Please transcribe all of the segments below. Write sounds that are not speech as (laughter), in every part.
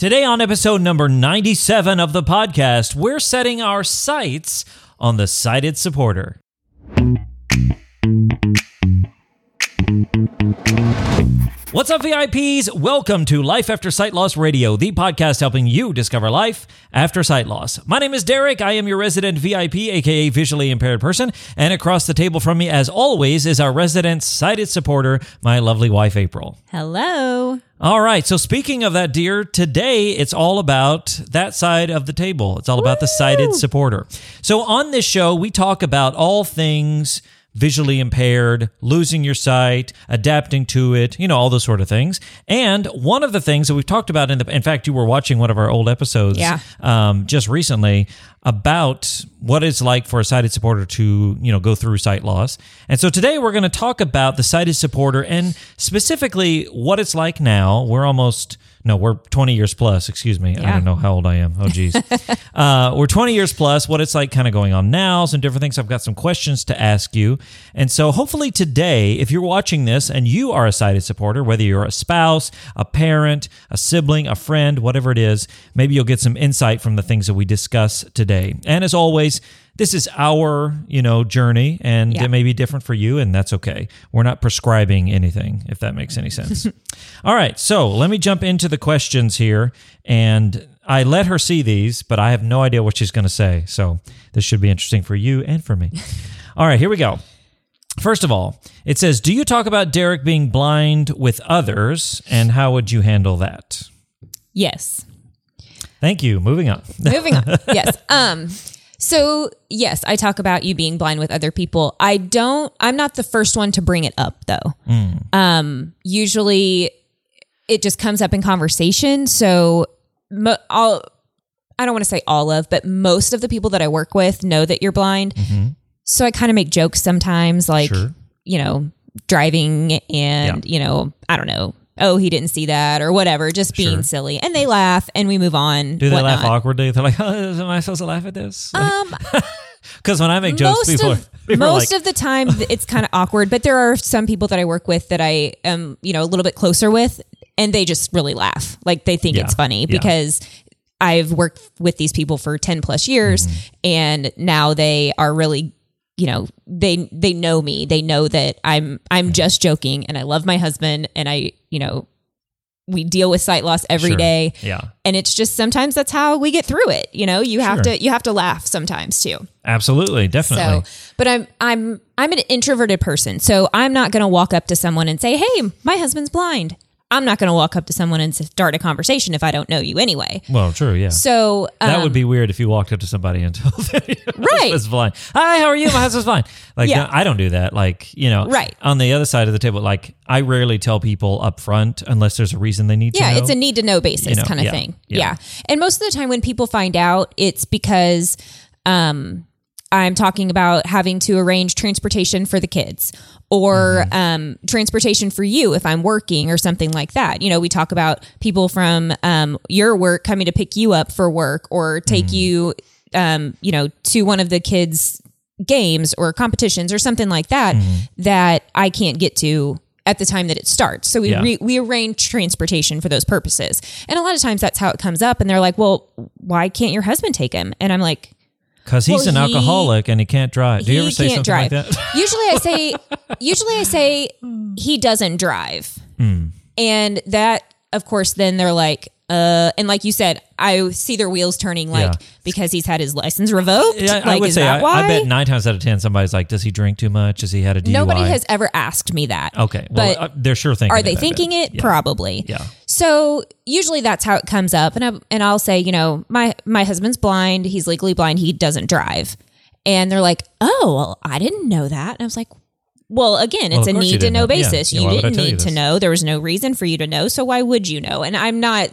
Today, on episode number 97 of the podcast, we're setting our sights on the sighted supporter. What's up, VIPs? Welcome to Life After Sight Loss Radio, the podcast helping you discover life after sight loss. My name is Derek. I am your resident VIP, aka visually impaired person. And across the table from me, as always, is our resident sighted supporter, my lovely wife, April. Hello. All right. So, speaking of that, dear, today it's all about that side of the table. It's all about the sighted supporter. So, on this show, we talk about all things visually impaired, losing your sight, adapting to it, you know, all those sort of things. And one of the things that we've talked about in the, in fact, you were watching one of our old episodes Yeah. um, just recently about what it's like for a sighted supporter to, you know, go through sight loss. And so today we're going to talk about the sighted supporter and specifically what it's like now. We're almost, no, we're 20 years plus, excuse me. I don't know how old I am. Oh, geez. (laughs) uh, we're 20 years plus, what it's like kind of going on now, some different things. I've got some questions to ask you. And so hopefully today, if you're watching this and you are a sighted supporter, whether you're a spouse, a parent, a sibling, a friend, whatever it is, maybe you'll get some insight from the things that we discuss today. And as always, this is our, you know, journey and Yeah. it may be different for you and that's okay. We're not prescribing anything if that makes any sense. (laughs) All right, so let me jump into the questions here and I let her see these, but I have no idea what she's going to say. So this should be interesting for you and for me. (laughs) All right, here we go. First of all, it says, "Do you talk about Derek being blind with others and how would you handle that?" Yes. Thank you. Moving on. Moving on. (laughs) yes. Um so yes, I talk about you being blind with other people. I don't I'm not the first one to bring it up though. Um usually it just comes up in conversation, so mo- all I don't want to say all of, but most of the people that I work with know that you're blind. So I kind of make jokes sometimes like Sure. you know, driving and, you know, I don't know, oh, he didn't see that or whatever, just being Sure. silly. And they laugh and we move on. Do they laugh awkwardly? They're like, (laughs) oh, "Am I supposed to laugh at this?" Um, (laughs) Because when I make jokes, most people, of, (laughs) are, people most like, of the time it's kind of awkward, but there are some people that I work with that I am, you know, a little bit closer with and they just really laugh. Like they think Yeah. it's funny Yeah. because I've worked with these people for 10 plus years Mm-hmm. and now they are really you know they they know me they know that i'm i'm just joking and i love my husband and i you know we deal with sight loss every Sure. day yeah, and it's just sometimes that's how we get through it you know you have Sure. to you have to laugh sometimes too absolutely, definitely. so, but I'm I'm I'm an introverted person, so I'm not going to walk up to someone and say, "Hey, my husband's blind." I'm not going to walk up to someone and start a conversation if I don't know you anyway. well, true, yeah. So that um, would be weird if you walked up to somebody and (laughs) told them Right. husband's blind. Hi, how are you? My husband's fine. (laughs) Like, Yeah. no, I don't do that. Like, you know, Right. on the other side of the table, like, I rarely tell people up front unless there's a reason they need yeah, to know. it's a need to know basis You know, kind of yeah, thing. yeah. Yeah. and most of the time when people find out, it's because um, I'm talking about having to arrange transportation for the kids or Mm-hmm. um, transportation for you if I'm working or something like that. You know, we talk about people from um, your work coming to pick you up for work or take Mm-hmm. you, um, you know, to one of the kids' games or competitions or something like that Mm-hmm. that I can't get to at the time that it starts. So we Yeah. re- we arrange transportation for those purposes. And a lot of times that's how it comes up and they're like, "Well, why can't your husband take him?" And I'm like, Because he's Well, an he- alcoholic and he can't drive. Do you ever say something drive. like that? (laughs) usually I say usually I say he doesn't drive. Hmm. And that of course then they're like uh and like you said, I see their wheels turning like Yeah. because he's had his license revoked. Yeah, like, I would say that I? I bet nine times out of ten somebody's like, "Does he drink too much? Has he had a DUI?" Nobody has ever asked me that. Okay, well, but uh, they're sure thinking. are they it, thinking it? Yeah. Probably. Yeah. So usually that's how it comes up, and I and I'll say, you know, my my husband's blind. He's legally blind. He doesn't drive, and they're like, oh, well, I didn't know that. And I was like. Well, again, it's of a need to know know. Yeah. basis. Yeah, You didn't tell you need to know. There was no reason for you to know. So why would you know? And I'm not.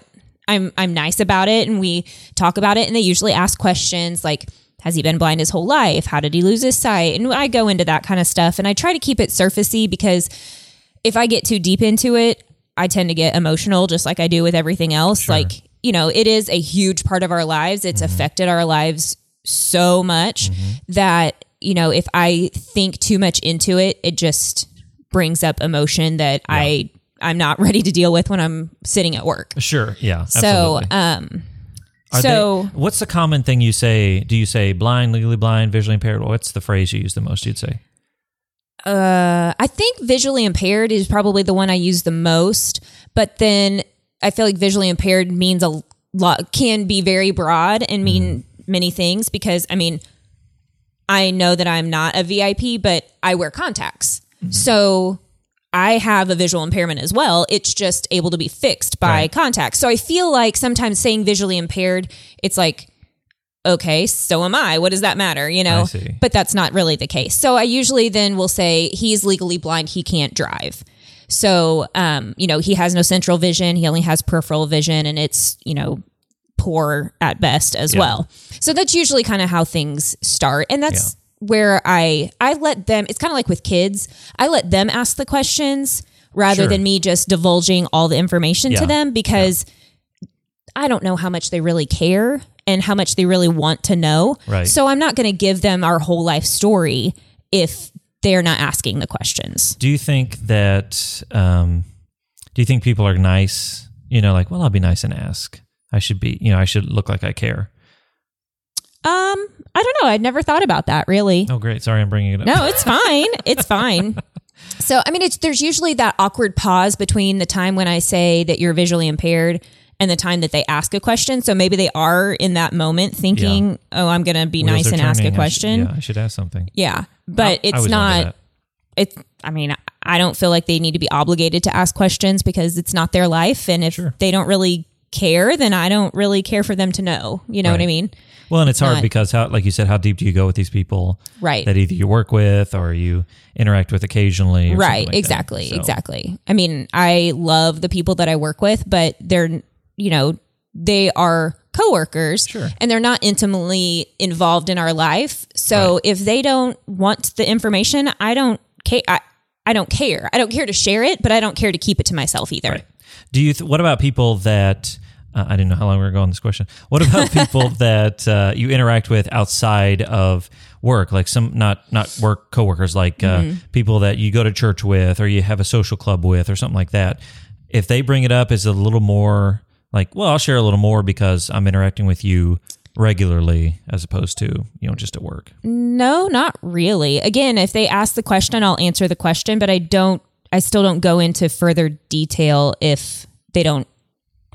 I'm I'm nice about it, and we talk about it. And they usually ask questions like, "Has he been blind his whole life? How did he lose his sight?" And I go into that kind of stuff, and I try to keep it surfacey because if I get too deep into it, I tend to get emotional, just like I do with everything else. Like, you know, it is a huge part of our lives. It's affected our lives so much that, you know, if I think too much into it, it just brings up emotion that I I'm not (laughs) ready to deal with when I'm sitting at work. Sure. Yeah. So, um, Are so they, what's the common thing you say? Do you say blind, legally blind, visually impaired? What's the phrase you use the most? You'd say. Uh, I think visually impaired is probably the one I use the most, but then I feel like visually impaired means a lot, can be very broad and mean many things because I mean, I know that I'm not a VIP, but I wear contacts. So I have a visual impairment as well. It's just able to be fixed by Right. contacts. So I feel like sometimes saying visually impaired, it's like, okay, so am I. What does that matter? You know? But that's not really the case. So I usually then will say he's legally blind, he can't drive. So, um, you know, he has no central vision, he only has peripheral vision, and it's, you know, poor at best as Yeah. well. So that's usually kind of how things start. And that's where I I let them it's kind of like with kids. I let them ask the questions rather Sure. than me just divulging all the information Yeah. to them because I don't know how much they really care and how much they really want to know. Right. So I'm not going to give them our whole life story if they're not asking the questions. Do you think that? Um, do you think people are nice? You know, like, well, I'll be nice and ask. I should be. You know, I should look like I care. Um, I don't know. I'd never thought about that really. Oh, great. Sorry, I'm bringing it up. No, it's fine. It's fine. (laughs) So, I mean, it's there's usually that awkward pause between the time when I say that you're visually impaired and the time that they ask a question. So maybe they are in that moment thinking, "Oh, I'm going to be Wheels nice and ask a turning. I should- question." yeah, I should ask something. Yeah, but I- I it's wonder not. It's. I mean, I don't feel like they need to be obligated to ask questions because it's not their life, and if Sure. they don't really care, then I don't really care for them to know. You know what I mean? Well, and it's, hard not- because how, like you said, how deep do you go with these people Right. that either you work with or you interact with occasionally? or right like exactly So, exactly i mean i love the people that i work with but they're you know they are coworkers Sure. and they're not intimately involved in our life so Right. if they don't want the information i don't care I, I don't care i don't care to share it but i don't care to keep it to myself either Right. Do you? Th- what about people that? Uh, I didn't know how long we were going on this question. What about (laughs) people that uh, you interact with outside of work, like some not not work coworkers, like uh, Mm-hmm. people that you go to church with or you have a social club with or something like that? If they bring it up, is it a little more like, well, I'll share a little more because I'm interacting with you regularly, as opposed to you know just at work. no not really again if they ask the question i'll answer the question but i don't i still don't go into further detail if they don't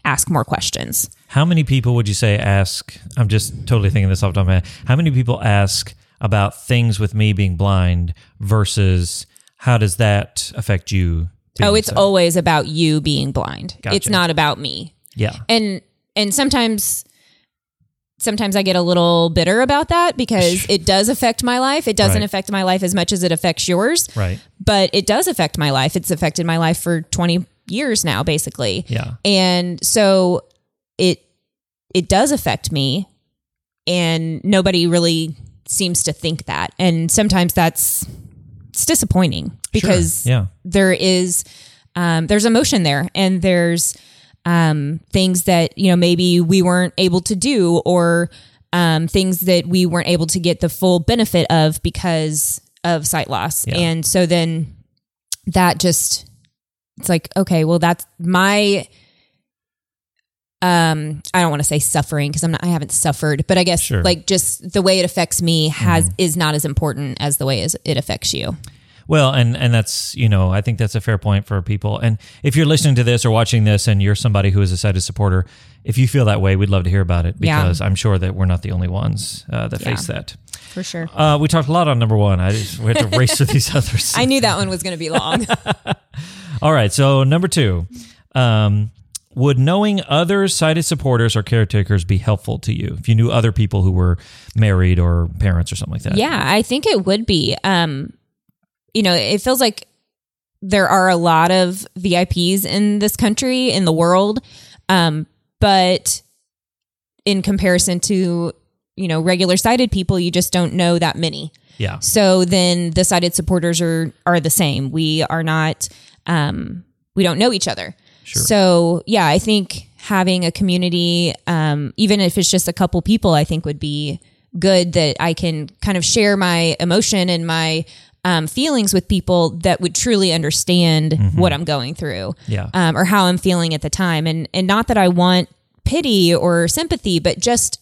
ask more questions How many people would you say ask? I'm just totally thinking this off the top of my head. How many people ask about things with me being blind versus how does that affect you? Oh, it's so- always about you being blind. Gotcha. It's not about me. Yeah, And and sometimes sometimes I get a little bitter about that because (laughs) it does affect my life. It doesn't Right. affect my life as much as it affects yours, right. but it does affect my life. It's affected my life for 20 years now basically. Yeah, And so it it does affect me and nobody really seems to think that. And sometimes that's it's disappointing because yeah, there is um, there's emotion there and there's um, things that you know maybe we weren't able to do or um, things that we weren't able to get the full benefit of because of sight loss Yeah. and so then that just it's like okay well that's my um i don't want to say suffering because i'm not i haven't suffered but i guess Sure. like just the way it affects me has is not as important as the way as it affects you Well, and and that's you know I think that's a fair point for people. And if you're listening to this or watching this, and you're somebody who is a sighted supporter, if you feel that way, we'd love to hear about it Yeah. because I'm sure that we're not the only ones uh, that Yeah. face that. for sure Uh, we talked a lot on number one. I just we had to (laughs) race through these others. I knew that one was going to be long. (laughs) (laughs) All right. So number two, um, would knowing other sighted supporters or caretakers be helpful to you if you knew other people who were married or parents or something like that? yeah, I think it would be. Um, you know, it feels like there are a lot of VIPs in this country, in the world, um, but in comparison to you know regular sighted people, you just don't know that many. Yeah. So then the sighted supporters are are the same. We are not um we don't know each other. Sure. So yeah, I think having a community, um, even if it's just a couple people, I think would be good that I can kind of share my emotion and my um, feelings with people that would truly understand Mm-hmm. what I'm going through, Yeah. um, or how I'm feeling at the time, and and not that I want pity or sympathy, but just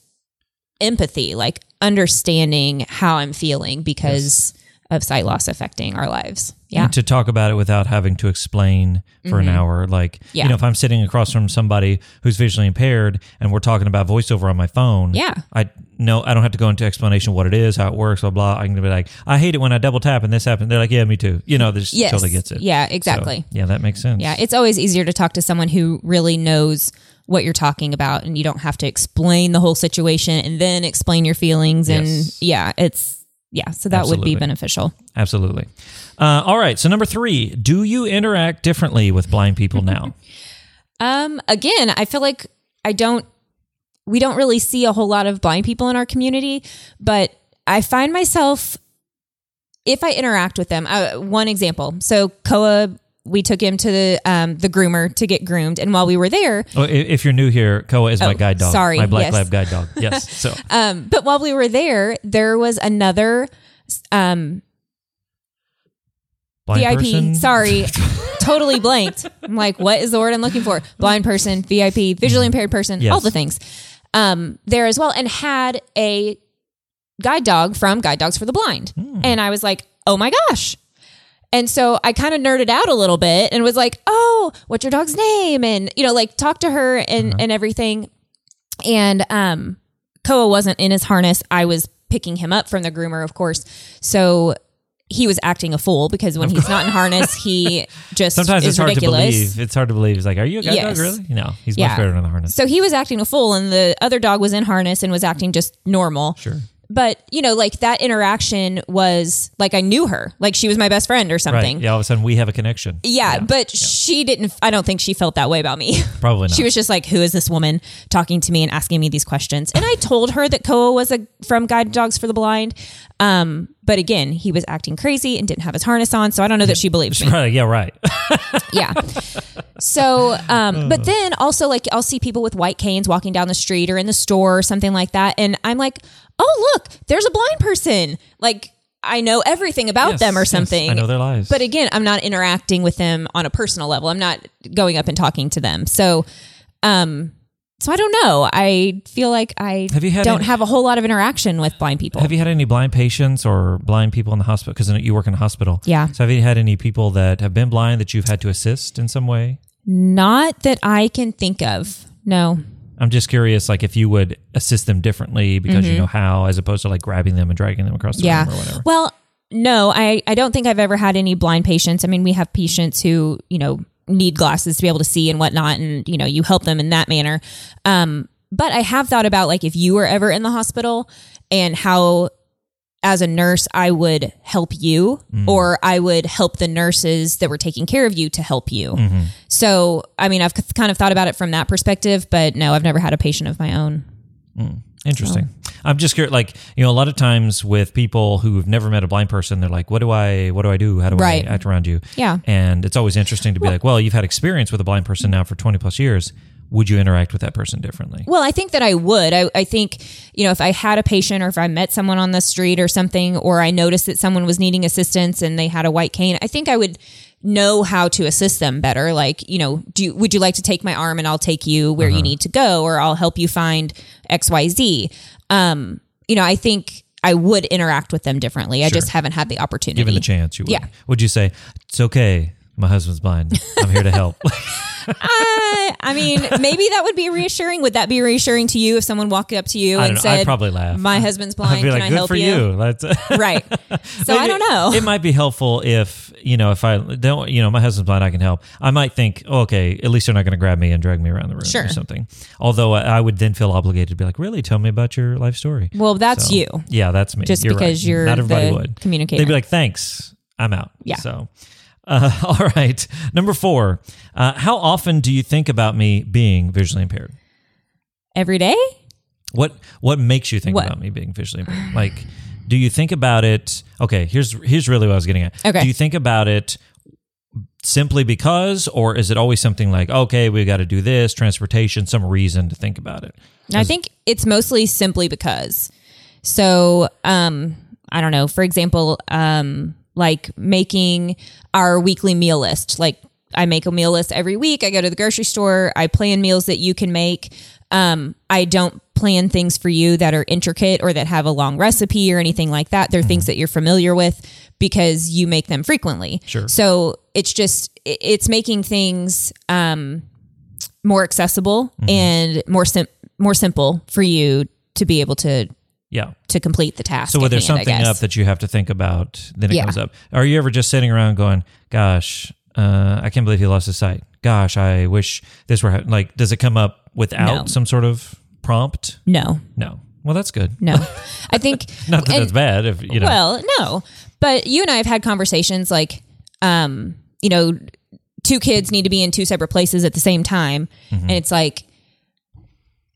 empathy, like understanding how I'm feeling because of sight loss affecting our lives. Yeah, to talk about it without having to explain for an mm-hmm. hour. Like, Yeah. you know, if I'm sitting across from somebody who's visually impaired and we're talking about voiceover on my phone, Yeah. I no, I don't have to go into explanation what it is, how it works, blah blah. I can be like, I hate it when I double tap and this happens. They're like, yeah, me too. You know, they just Yes. totally gets it. Yeah, So, exactly. yeah, that makes sense. Yeah, it's always easier to talk to someone who really knows what you're talking about and you don't have to explain the whole situation and then explain your feelings and Yes. yeah, it's yeah, so that would be beneficial. Absolutely. Uh, all right. So number three, do you interact differently with blind people now? (laughs) Um again, I feel like I don't we don't really see a whole lot of blind people in our community, but I find myself if I interact with them, uh, one example. So Koa we took him to the um, the groomer to get groomed, and while we were there, Oh, if you're new here, Koa is my Oh, guide dog. sorry, my black yes. lab guide dog. Yes. (laughs) So Um, but while we were there, there was another um, blind VIP. person. Sorry, (laughs) totally blanked. I'm like, what is the word I'm looking for? Blind person, VIP, visually impaired person, Yes. all the things. Um, there as well, and had a guide dog from Guide Dogs for the Blind, Hmm. and I was like, oh my gosh. And so I kind of nerded out a little bit and was like, "Oh, what's your dog's name?" And you know, like talk to her and Uh-huh. and everything. And um, Koa wasn't in his harness. I was picking him up from the groomer, of course. So he was acting a fool because when he's not in harness, he (laughs) just Sometimes is it's hard to believe. It's hard to believe. He's like, are you a guide Yes. dog really? No, he's Yeah. much better than the harness. So he was acting a fool, and the other dog was in harness and was acting just normal. Sure. But you know, like that interaction was like I knew her, like she was my best friend or something. Right. Yeah. All of a sudden, we have a connection. Yeah, but she didn't. I don't think she felt that way about me. (laughs) Probably not. She was just like, "Who is this woman talking to me and asking me these questions?" And I told her that Koa was a from Guide Dogs for the Blind. Um, but again, he was acting crazy and didn't have his harness on, so I don't know that she believed me. Right. Yeah. Right. (laughs) Yeah. So, um, but then also like I'll see people with white canes walking down the street or in the store or something like that, and I'm like, "Oh, look, there's a blind person." Like I know everything about Yes, them or yes, something. I know their lives. But again, I'm not interacting with them on a personal level. I'm not going up and talking to them. So, um, so I don't know. I feel like I Have you had don't any- have a whole lot of interaction with blind people. have you had any blind patients or blind people in the hospital? Because you work in a hospital. Yeah. So have you had any people that have been blind that you've had to assist in some way? not that I can think of. No. I'm just curious, like if you would assist them differently because Mm-hmm. you know how, as opposed to like grabbing them and dragging them across the Yeah. room or whatever. Well, no, I, I don't think I've ever had any blind patients. I mean, we have patients who, you know, need glasses to be able to see and whatnot, and, you know, you help them in that manner. Um, but I have thought about like if you were ever in the hospital and how as a nurse I would help you mm-hmm. or I would help the nurses that were taking care of you to help you. Mm-hmm. So, I mean, I've kind of thought about it from that perspective, but no, I've never had a patient of my own. Mm, interesting. I'm just curious, like you know, a lot of times with people who've never met a blind person, they're like, "What do I? What do I do? How do Right. I act around you?" Yeah. And it's always interesting to be like, "Well, you've had experience with a blind person mm-hmm. now for 20 plus years. Would you interact with that person differently?" Well, I think that I would. I, I think, you know, if I had a patient or if I met someone on the street or something, or I noticed that someone was needing assistance and they had a white cane, I think I would know how to assist them better. Like, you know, do you, would you like to take my arm and I'll take you where Uh-huh. you need to go, or I'll help you find X, Y, Z. Um, you know, I think I would interact with them differently. I just haven't had the opportunity. Given the chance, you would. Yeah. Would you say it's okay? My husband's blind. I'm here to help. (laughs) (laughs) I, I mean, maybe that would be reassuring. Would that be reassuring to you if someone walked up to you I and know. I'd said, probably laugh. "My husband's blind. I'd be Can like, I "Good help for you." That's (laughs) right. So I don't know. It might be helpful if you know if I don't you know my husband's blind I can help. I might think oh, okay at least they're not going to grab me and drag me around the room Sure. or something. Although I, I would then feel obligated to be like really tell me about your life story. well, that's So, you. Yeah, that's me. Just You're because right. you're not everybody would communicator. They'd be like thanks I'm out. Yeah. So. Uh, (laughs) all right. Number four. Uh, how often do you think about me being visually impaired? Every day? What What makes you think What? about me being visually impaired? Like, do you think about it? Okay, here's here's really what I was getting at. Okay. Do you think about it simply because, or is it always something like, okay, we got to do this, transportation, some reason to think about it? I think it's mostly simply because. So, um, I don't know. For example, um, like making our weekly meal list. Like I make a meal list every week. I go to the grocery store. I plan meals that you can make. Um, I don't plan things for you that are intricate or that have a long recipe or anything like that. They're things that you're familiar with because you make them frequently. Sure. So it's just it's making things um, more accessible and more sim- more simple for you to be able to Yeah. to complete the task. So when there's hand, something up that you have to think about, then it Yeah. comes up. Are you ever just sitting around going, "Gosh, uh, I can't believe he lost his sight. Gosh, I wish this were hap-" like." Does it come up without No. some sort of prompt? no, No. Well, that's good. no. (laughs) I think Not that and- that's bad. If you know, Well, no. But you and I have had conversations like, um, you know, two kids need to be in two separate places at the same time. Mm-hmm. And it's like,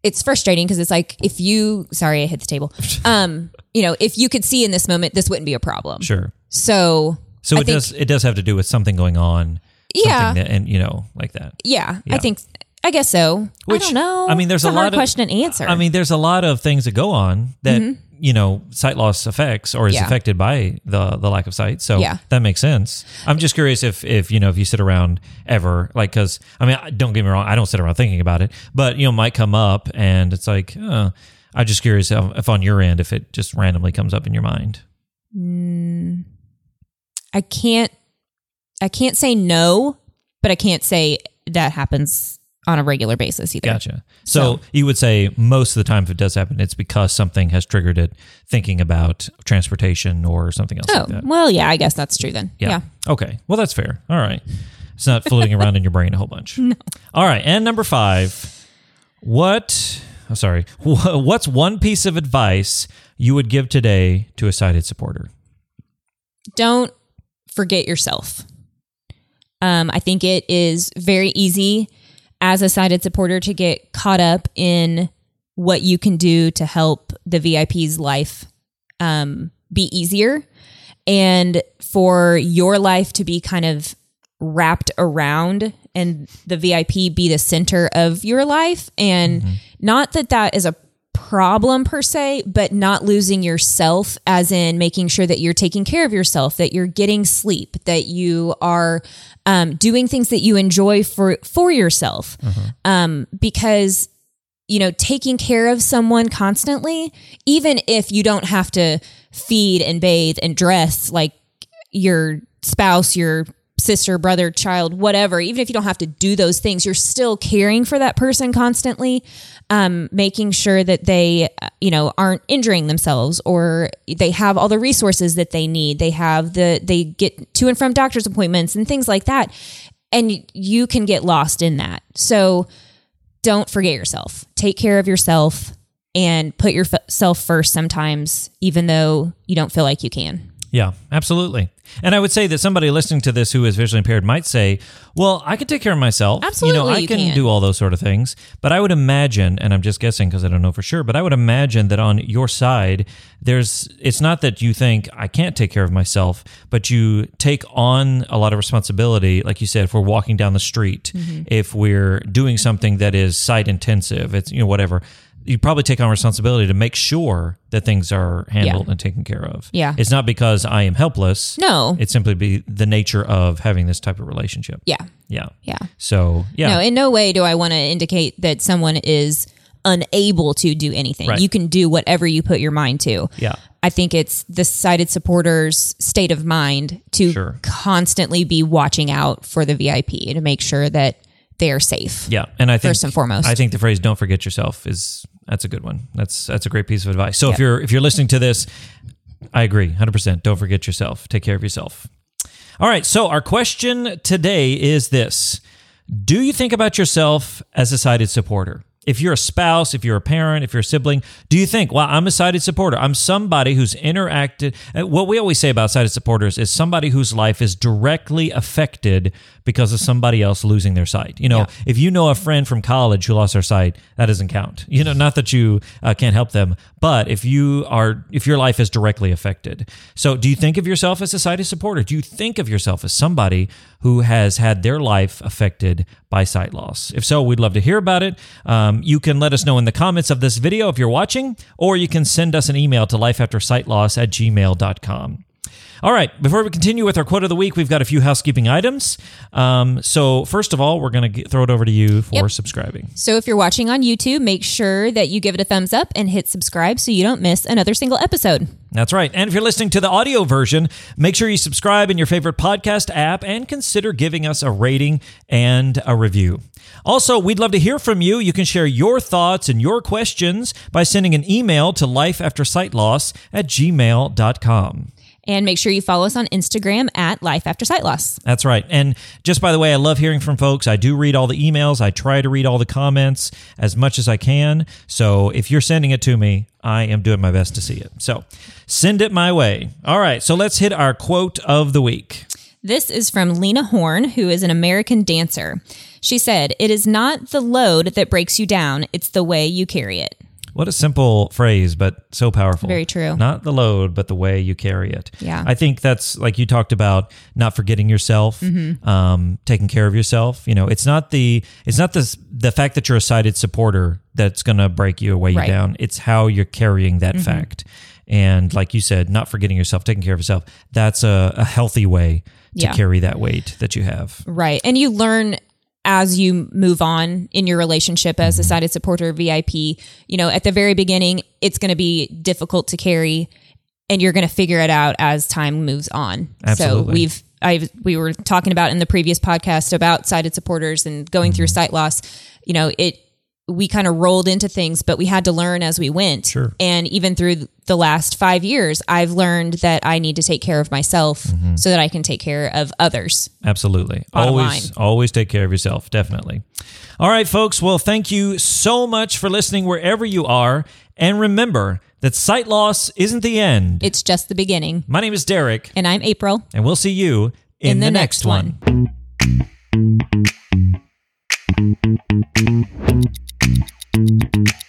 it's frustrating because it's like, if you, sorry, I hit the table. (laughs) Um, you know, if you could see in this moment, this wouldn't be a problem. sure. So, So I it think- does. It does have to do with something going on. Yeah. something that, and you know, like that. yeah, Yeah. I think, I guess so. Which, I don't know. I mean, there's It's a hard lot of- question and answer. I mean, there's a lot of things that go on that you know sight loss affects or is. Yeah. affected by the the lack of sight. So Yeah. that makes sense. I'm just curious if if you know if you sit around ever like because I mean don't get me wrong I don't sit around thinking about it, but you know might come up and it's like uh, I'm just curious if, if on your end if it just randomly comes up in your mind. I can't, I can't say no, but I can't say that happens on a regular basis either. Gotcha. So, you would say most of the time if it does happen, it's because something has triggered it, thinking about transportation or something else Oh, like that. well, yeah, I guess that's true then. Yeah. Okay. Well, that's fair. All right. It's not floating (laughs) around in your brain a whole bunch. No. All right. And number five, what? I'm sorry. (laughs) What's one piece of advice you would give today to a sighted supporter? Don't forget yourself. Um, I think it is very easy as a sighted supporter to get caught up in what you can do to help the VIP's life um, be easier and for your life to be kind of wrapped around and the VIP be the center of your life. And not that that is a problem per se, but not losing yourself, as in making sure that you're taking care of yourself, that you're getting sleep, that you are um, doing things that you enjoy for for yourself, um, because you know taking care of someone constantly, even if you don't have to feed and bathe and dress like your spouse, your sister, brother, child, whatever, even if you don't have to do those things, you're still caring for that person constantly, um, making sure that they, uh, you know, aren't injuring themselves or they have all the resources that they need. They have the, they get to and from doctor's appointments and things like that. And you can get lost in that. So don't forget yourself. Take care of yourself and put yourself first sometimes, even though you don't feel like you can. Yeah, absolutely. And I would say that somebody listening to this who is visually impaired might say, "Well, I can take care of myself. Absolutely, you know, I you can, can. do all those sort of things." But I would imagine, and I'm just guessing because I don't know for sure, but I would imagine that on your side, there's it's not that you think I can't take care of myself, but you take on a lot of responsibility. Like you said, if we're walking down the street, Mm-hmm. if we're doing something that is sight intensive, it's you know whatever. You probably take on responsibility to make sure that things are handled Yeah. and taken care of. Yeah. It's not because I am helpless. No. It's simply be the nature of having this type of relationship. Yeah. Yeah. Yeah. So yeah. No, in no way do I want to indicate that someone is unable to do anything. Right. You can do whatever you put your mind to. yeah. I think it's the sighted supporters' state of mind to Sure. constantly be watching out for the VIP to make sure that they are safe. Yeah. And I think First and foremost. I think the phrase "don't forget yourself" is that's a good one. That's that's a great piece of advice. So if you're if you're listening to this, I agree, hundred percent. Don't forget yourself. Take care of yourself. All right. So our question today is this: Do you think about yourself as a sighted supporter? If you're a spouse, if you're a parent, if you're a sibling, do you think, well, I'm a sighted supporter? I'm somebody who's interacted. uh, What we always say about sighted supporters is somebody whose life is directly affected because of somebody else losing their sight. You know, if you know a friend from college who lost their sight, that doesn't count. You know, not that you uh, can't help them, but if you are, if your life is directly affected. So, do you think of yourself as a sighted supporter? Do you think of yourself as somebody who has had their life affected by sight loss? If so, we'd love to hear about it. Um, you can let us know in the comments of this video if you're watching, or you can send us an email to lifeaftersightloss at gmail.com. All right, before we continue with our quote of the week, we've got a few housekeeping items. Um, so, first of all, we're going to throw it over to you for Yep. subscribing. So if you're watching on YouTube, make sure that you give it a thumbs up and hit subscribe so you don't miss another single episode. That's right. And if you're listening to the audio version, make sure you subscribe in your favorite podcast app and consider giving us a rating and a review. Also, we'd love to hear from you. You can share your thoughts and your questions by sending an email to lifeaftersightloss at gmail.com. And make sure you follow us on Instagram at Life After Sight Loss. That's right. And just by the way, I love hearing from folks. I do read all the emails. I try to read all the comments as much as I can. So if you're sending it to me, I am doing my best to see it. So send it my way. All right. So let's hit our quote of the week. This is from Lena Horne, who is an American dancer. She said, It is not the load that breaks you down, it's the way you carry it. What a simple phrase, but so powerful. Very true. Not the load, but the way you carry it. Yeah. I think that's like you talked about not forgetting yourself, Mm-hmm. um, taking care of yourself. You know, it's not the it's not the the fact that you're a sighted supporter that's going to break you or weigh you Right. Mm-hmm. down. It's how you're carrying that fact. And like you said, not forgetting yourself, taking care of yourself. That's a, a healthy way to Yeah. carry that weight that you have. Right. And you learn as you move on in your relationship as a sighted supporter VIP. You know, at the very beginning, it's going to be difficult to carry and you're going to figure it out as time moves on. Absolutely. So we've, I've, we were talking about in the previous podcast about sighted supporters and going through mm-hmm. sight loss. You know, it, we kind of rolled into things, but we had to learn as we went. Sure. And even through the last five years, I've learned that I need to take care of myself mm-hmm. so that I can take care of others. Absolutely. Bottom always always take care of yourself, definitely. All right, folks. Well, thank you so much for listening wherever you are. And remember that sight loss isn't the end. It's just the beginning. My name is Derek, And I'm April. and we'll see you in, the, next, one. Thank